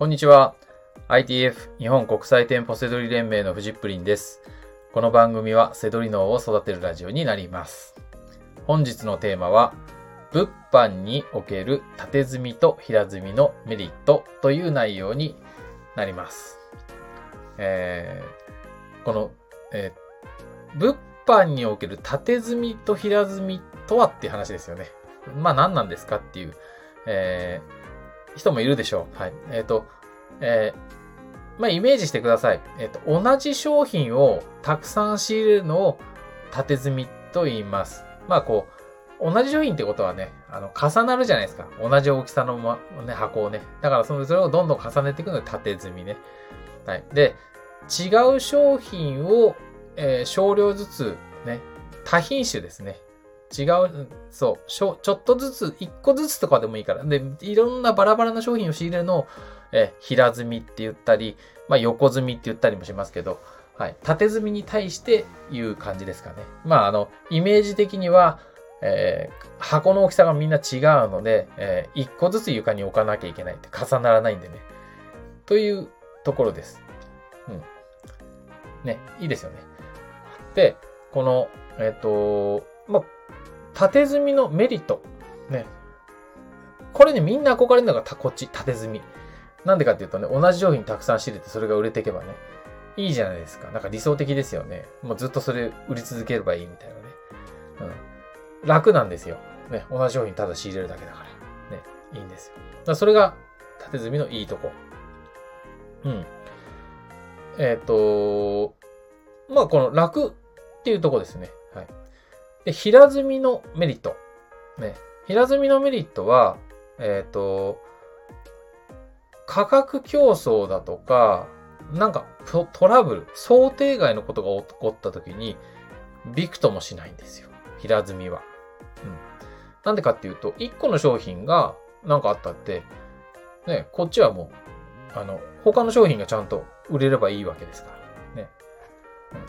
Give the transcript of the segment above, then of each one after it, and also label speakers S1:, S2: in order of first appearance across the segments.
S1: こんにちは。ITF 日本国際店舗セドリ連盟のフジップリンです。この番組はセドリ脳を育てるラジオになります。本日のテーマは、物販における縦積みと平積みのメリットという内容になります。えーこの、えー物販における縦積みと平積みとはっていう話ですよね。まあ何なんですかっていう、えー人もいるでしょう。はい。えっ、と、えーまあイメージしてください。えっ、と、同じ商品をたくさん仕入れるのを縦積みと言います。まあこう、同じ商品ってことはね、あの、重なるじゃないですか。同じ大きさの、ま、ね、箱をね。だからその、それをどんどん重ねていくので縦積みね。はい。で、違う商品を、えー少量ずつね、多品種ですね。違う、そう、ちょっとずつ、一個ずつとかでもいいから。で、いろんなバラバラな商品を仕入れるのを、え平積みって言ったり、まあ横積みって言ったりもしますけど、はい。縦積みに対して言う感じですかね。まあ、あの、イメージ的には、えー箱の大きさがみんな違うので、えー一個ずつ床に置かなきゃいけないって重ならないんでね。というところです。うん。ね、いいですよね。で、この、えっ、と、まあ、縦積みのメリット。ね。これね、みんな憧れるのがたこっち、縦積み。なんでかっていうとね、同じ商品たくさん仕入れてそれが売れていけばね、いいじゃないですか。なんか理想的ですよね。もうずっとそれ売り続ければいいみたいなね。うん。楽なんですよ。ね。同じ商品ただ仕入れるだけだから。ね。いいんですよ。だからそれが縦積みのいいとこ。うん。えっ、と、まあこの楽っていうとこですね。はい。で、平積みのメリット。ね。平積みのメリットは、えっ、と、価格競争だとか、なんかトトラブル、想定外のことが起こった時に、びくともしないんですよ。平積みは。うん。なんでかっていうと、1個の商品がなんかあったって、ね、こっちはもう、あの、他の商品がちゃんと売れればいいわけですから。ね。うん、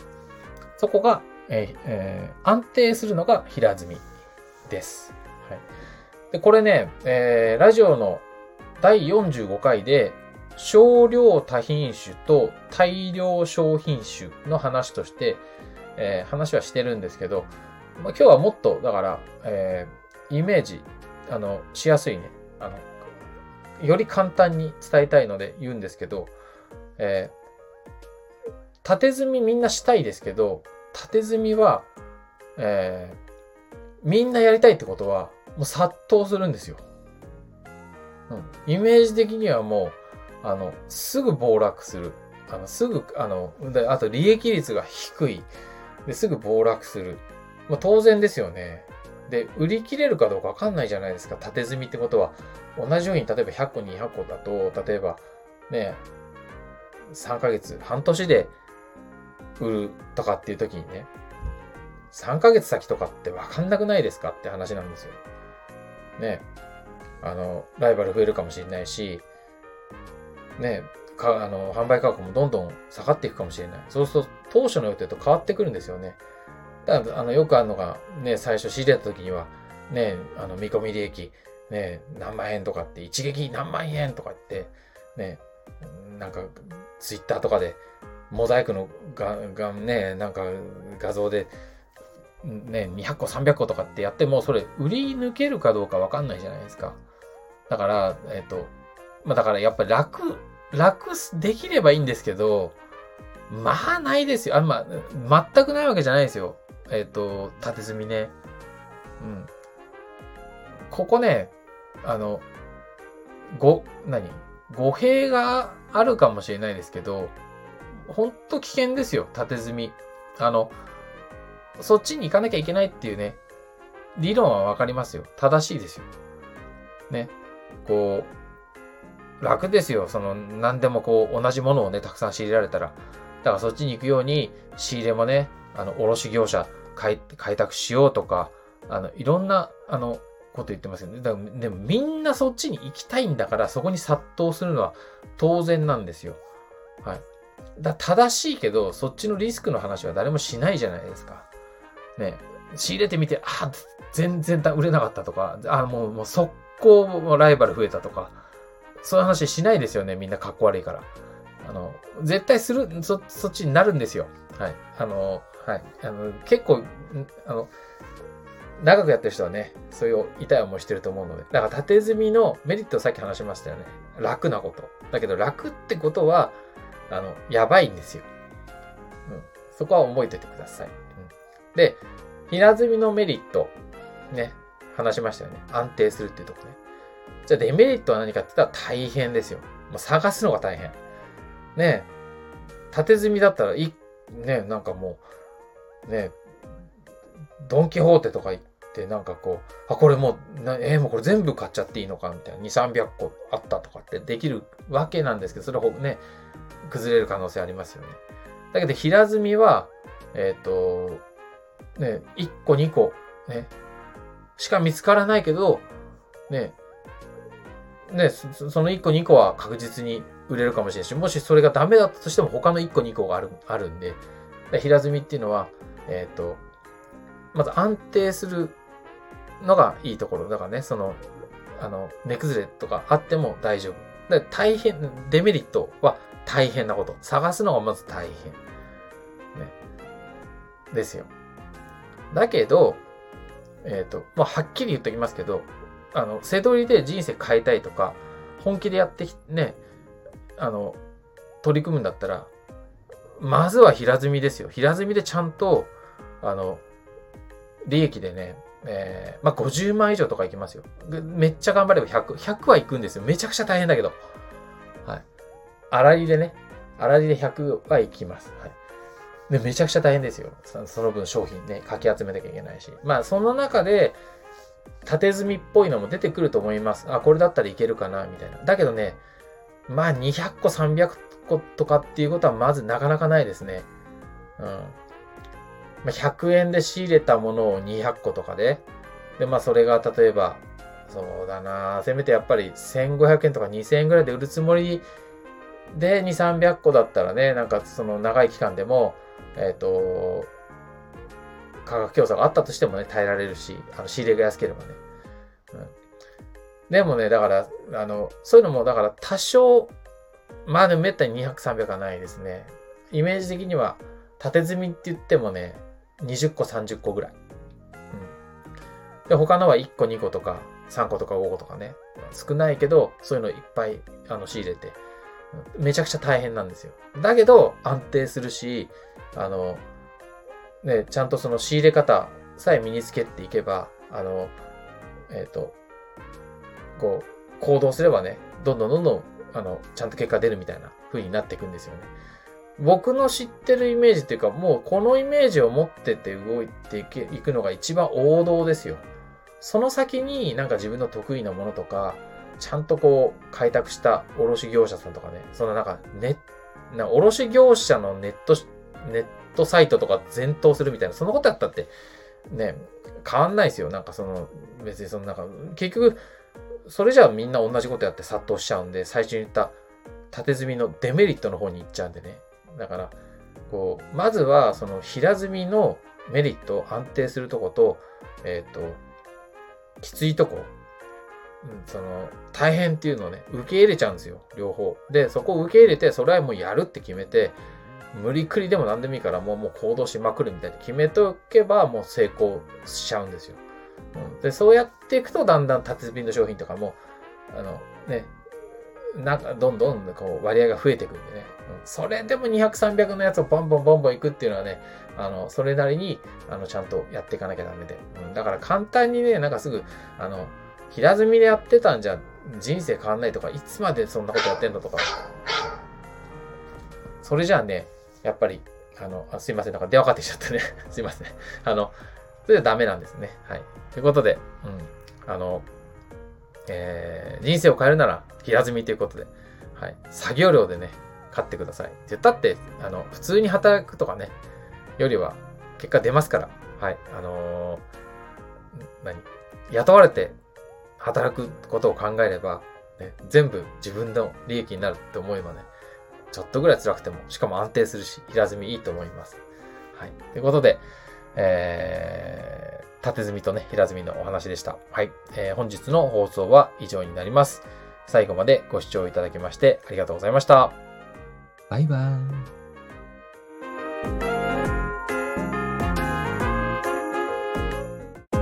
S1: そこが、えーえー安定するのが平積みです。はい。で、これね、えーラジオの第45回で、少量多品種と大量小品種の話として、えー話はしてるんですけど、まあ、今日はもっと、だから、えーイメージ、あの、しやすいね、あの、より簡単に伝えたいので言うんですけど、えー縦積みみんなしたいですけど、縦積みは、えーみんなやりたいってことは、もう殺到するんですよ。うん。イメージ的にはもう、あの、すぐ暴落する。あの、すぐ、あの、あと利益率が低い。で、すぐ暴落する。まあ、当然ですよね。で、売り切れるかどうかわかんないじゃないですか。縦積みってことは。同じ商品、例えば100個、200個だと、例えば、ね、3ヶ月、半年で売るとかっていう時にね、3ヶ月先とかってわかんなくないですかって話なんですよ。ね。あの、ライバル増えるかもしれないし、ね、か、あの、販売価格もどんどん下がっていくかもしれない。そうすると、当初の予定と変わってくるんですよね。だから、あの、よくあるのが、ね、最初仕入れた時には、ね、あの、見込み利益、ね、何万円とかって、一撃何万円とかって、ね、なんか、ツイッターとかで、モザイクのが、がね、なんか画像で、ね、200個、300個とかってやっても、それ売り抜けるかどうかわかんないじゃないですか。だから、えっ、と、まあだからやっぱり楽、楽できればいいんですけど、まあないですよ。あ、まあ、全くないわけじゃないですよ。えっ、と、縦積みね。うん。ここね、あの、ご、何？語弊があるかもしれないですけど、ほんと危険ですよ、縦積み。あの、そっちに行かなきゃいけないっていうね、理論はわかりますよ。正しいですよ。ね。こう、楽ですよ。その、何でもこう、同じものをね、たくさん仕入れられたら。だからそっちに行くように、仕入れもね、あの、卸業者開開拓しようとか、あの、いろんな、あの、こと言ってますよね。だからでもみんなそっちに行きたいんだから、そこに殺到するのは当然なんですよ。はい。だ正しいけど、そっちのリスクの話は誰もしないじゃないですか。ね。仕入れてみて、あ、全然売れなかったとか、あ、もう、もう速攻ライバル増えたとか、そういう話しないですよね。みんなかっこ悪いから。あの、絶対する、そ、そっちになるんですよ。はい。あの、はい。あの、結構、あの、長くやってる人はね、そういう痛い思いしてると思うので。だから縦積みのメリットをさっき話しましたよね。楽なこと。だけど楽ってことは、あの、やばいんですよ。うん。そこは覚えておいてください。うん、で、平積みのメリット。ね。話しましたよね。安定するっていうとこね。じゃあデメリットは何かって言ったら大変ですよ。もう探すのが大変。ね縦積みだったらい、ねなんかもう、ねドンキホーテとか行って、なんかこう、あ、これもう、なえー、もうこれ全部買っちゃっていいのかみたいな。2、300個あったとかってできるわけなんですけど、それほね、崩れる可能性ありますよね。だけど平積みは、えっ、ー、と、ね、1個2個、ね、しか見つからないけど、ね、ね、その1個2個は確実に売れるかもしれないし、もしそれがダメだったとしても他の1個2個がある、あるんで、平積みっていうのは、えっ、ー、と、まず安定するのがいいところ。だからね、その、あの、値崩れとかあっても大丈夫。大変、デメリットは大変なこと。探すのがまず大変。ね。ですよ。だけど、えっ、ー、と、まあ、はっきり言っときますけど、あの、背取りで人生変えたいとか、本気でやってきてね、あの、取り組むんだったら、まずは平積みですよ。平積みでちゃんと、あの、利益でね、えー、まあ、50万以上とかいきますよ。めっちゃ頑張れば100、100はいくんですよ。めちゃくちゃ大変だけど。粗利でね、粗利で100はいきます。はい。で、めちゃくちゃ大変ですよ。その分商品ね、かき集めなきゃいけないし。まあ、その中で、縦積みっぽいのも出てくると思います。あ、これだったらいけるかな、みたいな。だけどね、まあ200個、300個とかっていうことはまずなかなかないですね。うん。まあ、100円で仕入れたものを200個とかで、で、まあそれが例えば、そうだなせめてやっぱり1500円とか2000円ぐらいで売るつもりで2、300個だったらね、なんかその長い期間でも、えっ、ー、と、価格競争があったとしてもね、耐えられるし、あの仕入れが安ければね。うん、でもね、だから、あの、そういうのも、だから多少、まあでもめったに200、300はないですね。イメージ的には、縦積みって言ってもね、20個、30個ぐらい。うん。で、他のは1個、2個とか、3個とか5個とかね。少ないけど、そういうのいっぱい、あの、仕入れて、めちゃくちゃ大変なんですよ。だけど、安定するし、あの、ね、ちゃんとその仕入れ方さえ身につけていけば、あの、えっ、ー、と、こう、行動すればね、どんどんどんどん、あの、ちゃんと結果出るみたいな風になっていくんですよね。僕の知ってるイメージっていうか、もうこのイメージを持ってて動いていけいくのが一番王道ですよ。その先になんか自分の得意なものとか、ちゃんとこう開拓した卸業者さんとかね、そのなんかネな卸業者のネット、ネットサイトとか全頭するみたいな、そのことやったって、ね、変わんないですよ。なんかその、別にそのなんか、結局、それじゃあみんな同じことやって殺到しちゃうんで、最初に言った縦積みのデメリットの方に行っちゃうんでね。だから、こう、まずはその平積みのメリットを、安定するとこと、えっ、ー、と、きついとこ、その、大変っていうのをね、受け入れちゃうんですよ、両方。で、そこを受け入れて、それはもうやるって決めて、無理くりでも何でもいいからもうもう行動しまくるみたいに決めておけばもう成功しちゃうんですよ。うん、で、そうやっていくとだんだん縦積みの商品とかも、あの、ね、なんかどんどんこう割合が増えていくんでね。うん、それでも200、300のやつをボンボンボンボンいくっていうのはね、あの、それなりに、あの、ちゃんとやっていかなきゃダメで。うん、だから簡単にね、なんかすぐ、あの、平積みでやってたんじゃ人生変わんないとか、いつまでそんなことやってんのとか、それじゃあね、やっぱり、あの、あすいません、なんか電話かかってきちゃったね。すいません。あの、それはダメなんですね。はい。ということで、うん。あの、えー、人生を変えるなら平積みということで、はい。作業量でね、買ってください。ってったって、あの、普通に働くとかね、よりは結果出ますから、はい。あのー、何？雇われて働くことを考えれば、ね、全部自分の利益になるって思えばね、ちょっとぐらい辛くても、しかも安定するし、平積みいいと思います。はい。ということで、えー、縦積みとね、平積みのお話でした。はい。えー、本日の放送は以上になります。最後までご視聴いただきましてありがとうございました。
S2: バイバーイ。